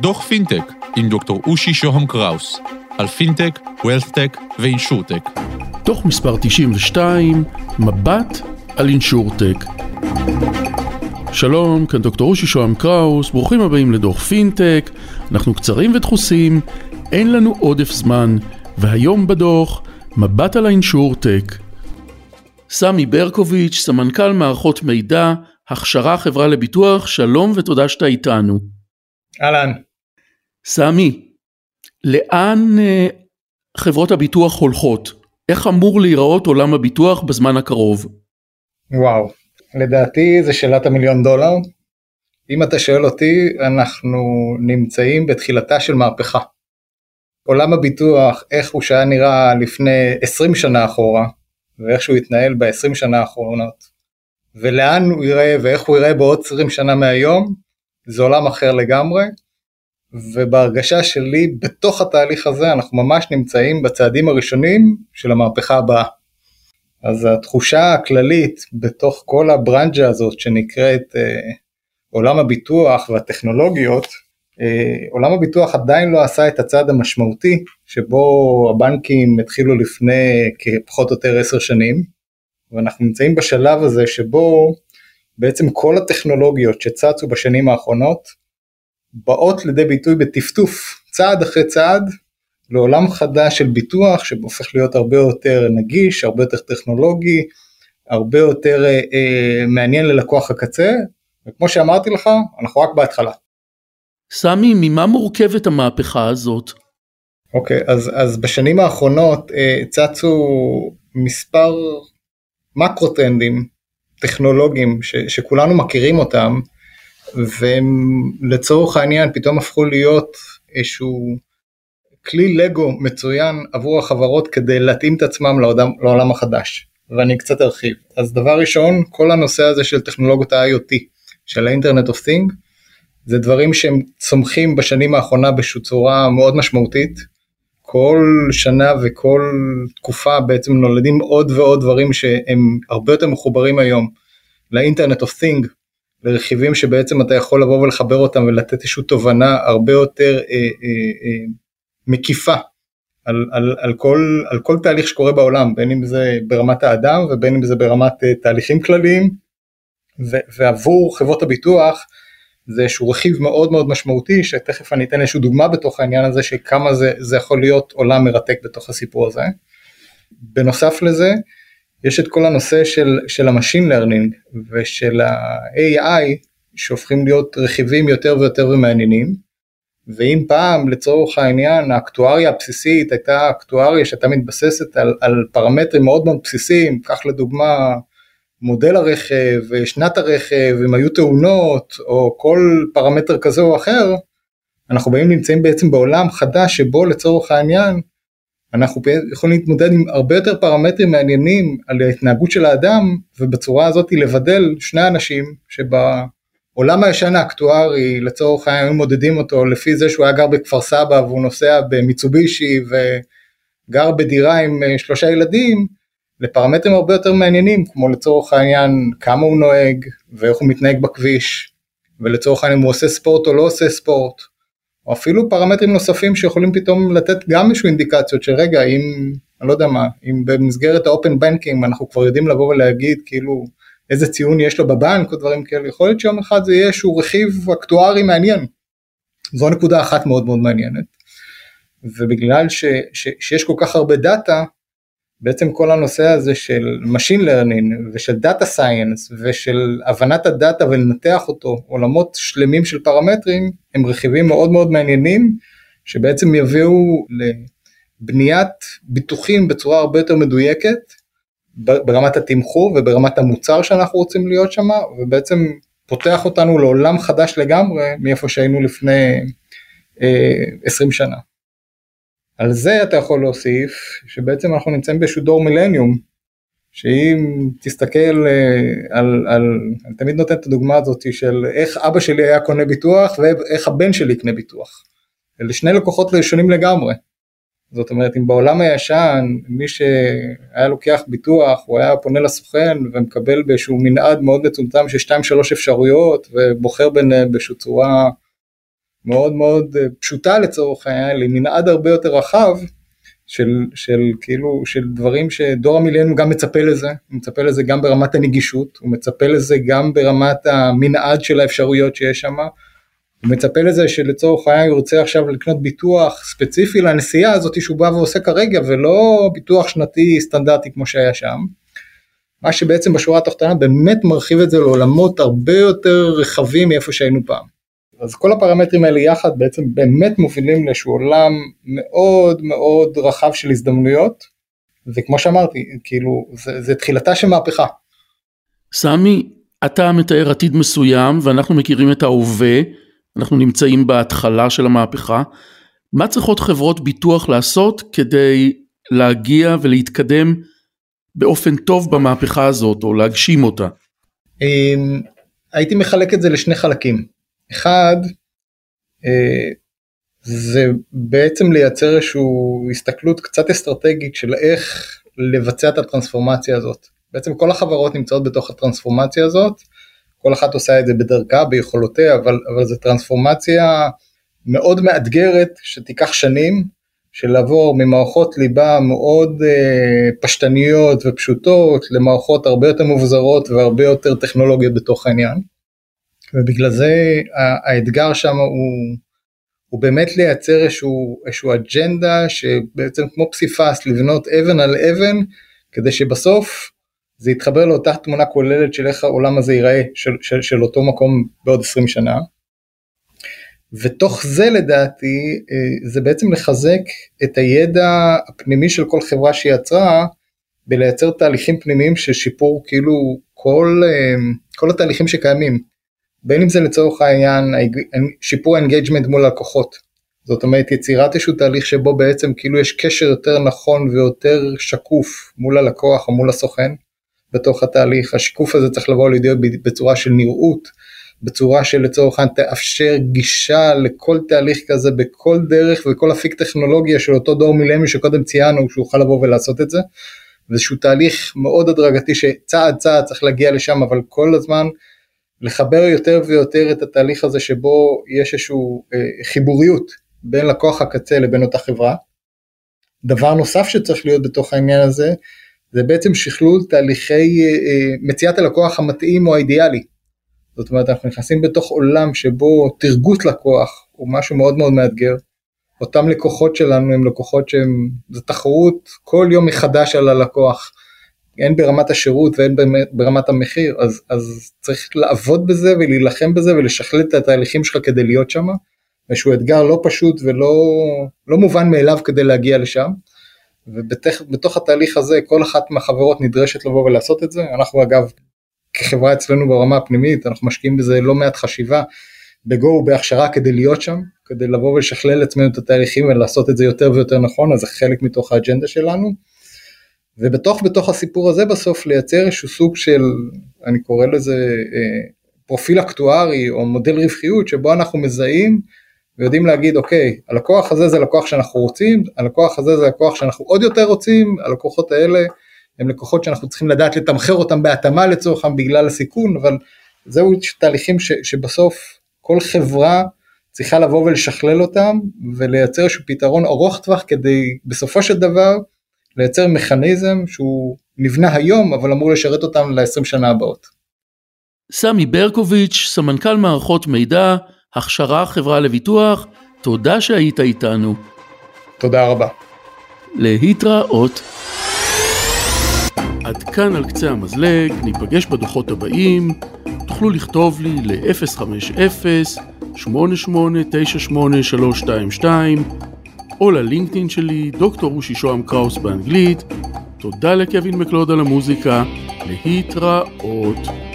דוח פינטק עם דוקטור אושי שוהם קראוס על פינטק, וולת'טק ואינשורטק. דוח מספר 92, מבט על אינשורטק. שלום, כאן דוקטור אושי שוהם קראוס, ברוכים הבאים לדוח פינטק, אנחנו קצרים ודחוסים, אין לנו עודף זמן, והיום בדוח, מבט על האינשורטק. סמי ברקוביץ', סמנכ"ל מערכות מידע, הכשרה חברה לביטוח, שלום ותודה שאתה איתנו. אהלן. סמי, לאן uh, חברות הביטוח הולכות? איך אמור להיראות עולם הביטוח בזמן הקרוב? וואו, לדעתי זה שאלת המיליון דולר. אם אתה שואל אותי, אנחנו נמצאים בתחילתה של מהפכה. עולם הביטוח, איך הוא שהיה נראה לפני 20 שנה אחורה, ואיך שהוא התנהל ב-20 שנה האחרונות, ולאן הוא יראה ואיך הוא יראה בעוד 20 שנה מהיום, זה עולם אחר לגמרי, ובהרגשה שלי בתוך התהליך הזה אנחנו ממש נמצאים בצעדים הראשונים של המהפכה הבאה. אז התחושה הכללית בתוך כל הברנג'ה הזאת שנקראת אה, עולם הביטוח והטכנולוגיות, אה, עולם הביטוח עדיין לא עשה את הצעד המשמעותי שבו הבנקים התחילו לפני כפחות או יותר עשר שנים, ואנחנו נמצאים בשלב הזה שבו בעצם כל הטכנולוגיות שצצו בשנים האחרונות באות לידי ביטוי בטפטוף צעד אחרי צעד לעולם חדש של ביטוח שהופך להיות הרבה יותר נגיש, הרבה יותר טכנולוגי, הרבה יותר אה, אה, מעניין ללקוח הקצה, וכמו שאמרתי לך, אנחנו רק בהתחלה. סמי, ממה מורכבת המהפכה הזאת? אוקיי, okay, אז, אז בשנים האחרונות אה, צצו מספר מקרו טרנדים טכנולוגיים ש, שכולנו מכירים אותם, והם לצורך העניין פתאום הפכו להיות איזשהו כלי לגו מצוין עבור החברות כדי להתאים את עצמם לעולם, לעולם החדש. ואני קצת ארחיב. אז דבר ראשון, כל הנושא הזה של טכנולוגיות ה-IoT, של ה-Internet of Things, זה דברים שהם צומחים בשנים האחרונה בצורה מאוד משמעותית. כל שנה וכל תקופה בעצם נולדים עוד ועוד דברים שהם הרבה יותר מחוברים היום. לאינטרנט אוף תינג, לרכיבים שבעצם אתה יכול לבוא ולחבר אותם ולתת איזושהי תובנה הרבה יותר אה, אה, אה, מקיפה על, על, על, כל, על כל תהליך שקורה בעולם, בין אם זה ברמת האדם ובין אם זה ברמת אה, תהליכים כלליים, ו, ועבור חברות הביטוח זה איזשהו רכיב מאוד מאוד משמעותי שתכף אני אתן איזושהי דוגמה בתוך העניין הזה של כמה זה, זה יכול להיות עולם מרתק בתוך הסיפור הזה. בנוסף לזה יש את כל הנושא של, של ה machine learning ושל ה-AI שהופכים להיות רכיבים יותר ויותר ומעניינים ואם פעם לצורך העניין האקטואריה הבסיסית הייתה אקטואריה שהייתה מתבססת על, על פרמטרים מאוד מאוד בסיסיים, קח לדוגמה מודל הרכב, שנת הרכב, אם היו תאונות או כל פרמטר כזה או אחר, אנחנו באים נמצאים בעצם בעולם חדש שבו לצורך העניין אנחנו יכולים להתמודד עם הרבה יותר פרמטרים מעניינים על ההתנהגות של האדם ובצורה הזאת לבדל שני אנשים שבעולם הישן האקטוארי לצורך העניין מודדים אותו לפי זה שהוא היה גר בכפר סבא והוא נוסע במיצובישי וגר בדירה עם אה, שלושה ילדים לפרמטרים הרבה יותר מעניינים, כמו לצורך העניין כמה הוא נוהג ואיך הוא מתנהג בכביש, ולצורך העניין אם הוא עושה ספורט או לא עושה ספורט, או אפילו פרמטרים נוספים שיכולים פתאום לתת גם איזשהו אינדיקציות של רגע אם, אני לא יודע מה, אם במסגרת ה open banking אנחנו כבר יודעים לבוא ולהגיד כאילו איזה ציון יש לו בבנק או דברים כאלה, יכול להיות שיום אחד זה יהיה איזשהו רכיב אקטוארי מעניין. זו נקודה אחת מאוד מאוד מעניינת. ובגלל ש, ש, שיש כל כך הרבה דאטה, בעצם כל הנושא הזה של Machine Learning ושל Data Science ושל הבנת הדאטה ולנתח אותו, עולמות שלמים של פרמטרים, הם רכיבים מאוד מאוד מעניינים, שבעצם יביאו לבניית ביטוחים בצורה הרבה יותר מדויקת, ברמת התמחור וברמת המוצר שאנחנו רוצים להיות שם, ובעצם פותח אותנו לעולם חדש לגמרי מאיפה שהיינו לפני אה, 20 שנה. על זה אתה יכול להוסיף שבעצם אנחנו נמצאים באיזשהו דור מילניום, שאם תסתכל אה, על, על, אני תמיד נותן את הדוגמה הזאת של איך אבא שלי היה קונה ביטוח ואיך הבן שלי יקנה ביטוח. אלה שני לקוחות שונים לגמרי. זאת אומרת אם בעולם הישן מי שהיה לוקח ביטוח הוא היה פונה לסוכן ומקבל באיזשהו מנעד מאוד מצומצם של 2-3 אפשרויות ובוחר ביניהם באיזושהי צורה מאוד מאוד פשוטה לצורך העניין למנעד הרבה יותר רחב של, של כאילו של דברים שדור המילניום גם מצפה לזה, הוא מצפה לזה גם ברמת הנגישות, הוא מצפה לזה גם ברמת המנעד של האפשרויות שיש שם, הוא מצפה לזה שלצורך העניין הוא רוצה עכשיו לקנות ביטוח ספציפי לנסיעה הזאת שהוא בא ועושה כרגע ולא ביטוח שנתי סטנדרטי כמו שהיה שם. מה שבעצם בשורה התחתונה באמת מרחיב את זה לעולמות הרבה יותר רחבים מאיפה שהיינו פעם. אז כל הפרמטרים האלה יחד בעצם באמת מובילים לאיזשהו עולם מאוד מאוד רחב של הזדמנויות, וכמו שאמרתי, כאילו, זה, זה תחילתה של מהפכה. סמי, אתה מתאר עתיד מסוים ואנחנו מכירים את ההווה, אנחנו נמצאים בהתחלה של המהפכה. מה צריכות חברות ביטוח לעשות כדי להגיע ולהתקדם באופן טוב במהפכה הזאת או להגשים אותה? אמ, הייתי מחלק את זה לשני חלקים. אחד, אה, זה בעצם לייצר איזושהי הסתכלות קצת אסטרטגית של איך לבצע את הטרנספורמציה הזאת. בעצם כל החברות נמצאות בתוך הטרנספורמציה הזאת, כל אחת עושה את זה בדרכה, ביכולותיה, אבל, אבל זו טרנספורמציה מאוד מאתגרת שתיקח שנים, של לעבור ממערכות ליבה מאוד אה, פשטניות ופשוטות למערכות הרבה יותר מבוזרות והרבה יותר טכנולוגיות בתוך העניין. ובגלל זה האתגר שם הוא, הוא באמת לייצר איזשהו, איזשהו אג'נדה שבעצם כמו פסיפס לבנות אבן על אבן כדי שבסוף זה יתחבר לאותה תמונה כוללת של איך העולם הזה ייראה של, של, של אותו מקום בעוד 20 שנה. ותוך זה לדעתי אה, זה בעצם לחזק את הידע הפנימי של כל חברה שיצרה בלייצר תהליכים פנימיים של שיפור כאילו כל, אה, כל התהליכים שקיימים. בין אם זה לצורך העניין שיפור ה engagement מול לקוחות. זאת אומרת יצירת איזשהו תהליך שבו בעצם כאילו יש קשר יותר נכון ויותר שקוף מול הלקוח או מול הסוכן בתוך התהליך. השיקוף הזה צריך לבוא לידי בצורה של נראות, בצורה של לצורך העניין תאפשר גישה לכל תהליך כזה בכל דרך וכל אפיק טכנולוגיה של אותו דור מילמי שקודם ציינו שהוא יוכל לבוא ולעשות את זה. זה איזשהו תהליך מאוד הדרגתי שצעד צעד צריך להגיע לשם אבל כל הזמן לחבר יותר ויותר את התהליך הזה שבו יש איזושהי אה, חיבוריות בין לקוח הקצה לבין אותה חברה. דבר נוסף שצריך להיות בתוך העניין הזה זה בעצם שכלול תהליכי אה, אה, מציאת הלקוח המתאים או האידיאלי. זאת אומרת אנחנו נכנסים בתוך עולם שבו תרגות לקוח הוא משהו מאוד מאוד מאתגר. אותם לקוחות שלנו הם לקוחות שהם, זה תחרות כל יום מחדש על הלקוח. הן ברמת השירות והן ברמת המחיר, אז, אז צריך לעבוד בזה ולהילחם בזה ולשכלל את התהליכים שלך כדי להיות שם, איזשהו אתגר לא פשוט ולא לא מובן מאליו כדי להגיע לשם, ובתוך התהליך הזה כל אחת מהחברות נדרשת לבוא ולעשות את זה, אנחנו אגב כחברה אצלנו ברמה הפנימית, אנחנו משקיעים בזה לא מעט חשיבה, בגו ובהכשרה כדי להיות שם, כדי לבוא ולשכלל לעצמנו את התהליכים ולעשות את זה יותר ויותר נכון, אז זה חלק מתוך האג'נדה שלנו. ובתוך בתוך הסיפור הזה בסוף לייצר איזשהו סוג של, אני קורא לזה אה, פרופיל אקטוארי או מודל רווחיות שבו אנחנו מזהים ויודעים להגיד אוקיי הלקוח הזה זה לקוח שאנחנו רוצים, הלקוח הזה זה לקוח שאנחנו עוד יותר רוצים, הלקוחות האלה הם לקוחות שאנחנו צריכים לדעת לתמחר אותם בהתאמה לצורכם בגלל הסיכון אבל זהו תהליכים ש, שבסוף כל חברה צריכה לבוא ולשכלל אותם ולייצר איזשהו פתרון ארוך טווח כדי בסופו של דבר לייצר מכניזם שהוא נבנה היום אבל אמור לשרת אותם ל-20 שנה הבאות. סמי ברקוביץ', סמנכ"ל מערכות מידע, הכשרה חברה לביטוח, תודה שהיית איתנו. תודה רבה. להתראות. עד כאן על קצה המזלג, ניפגש בדוחות הבאים, תוכלו לכתוב לי ל-050-8898-322 או ללינקדאין שלי, דוקטור רושי שוהם קראוס באנגלית. תודה לקווין מקלוד על המוזיקה, להתראות.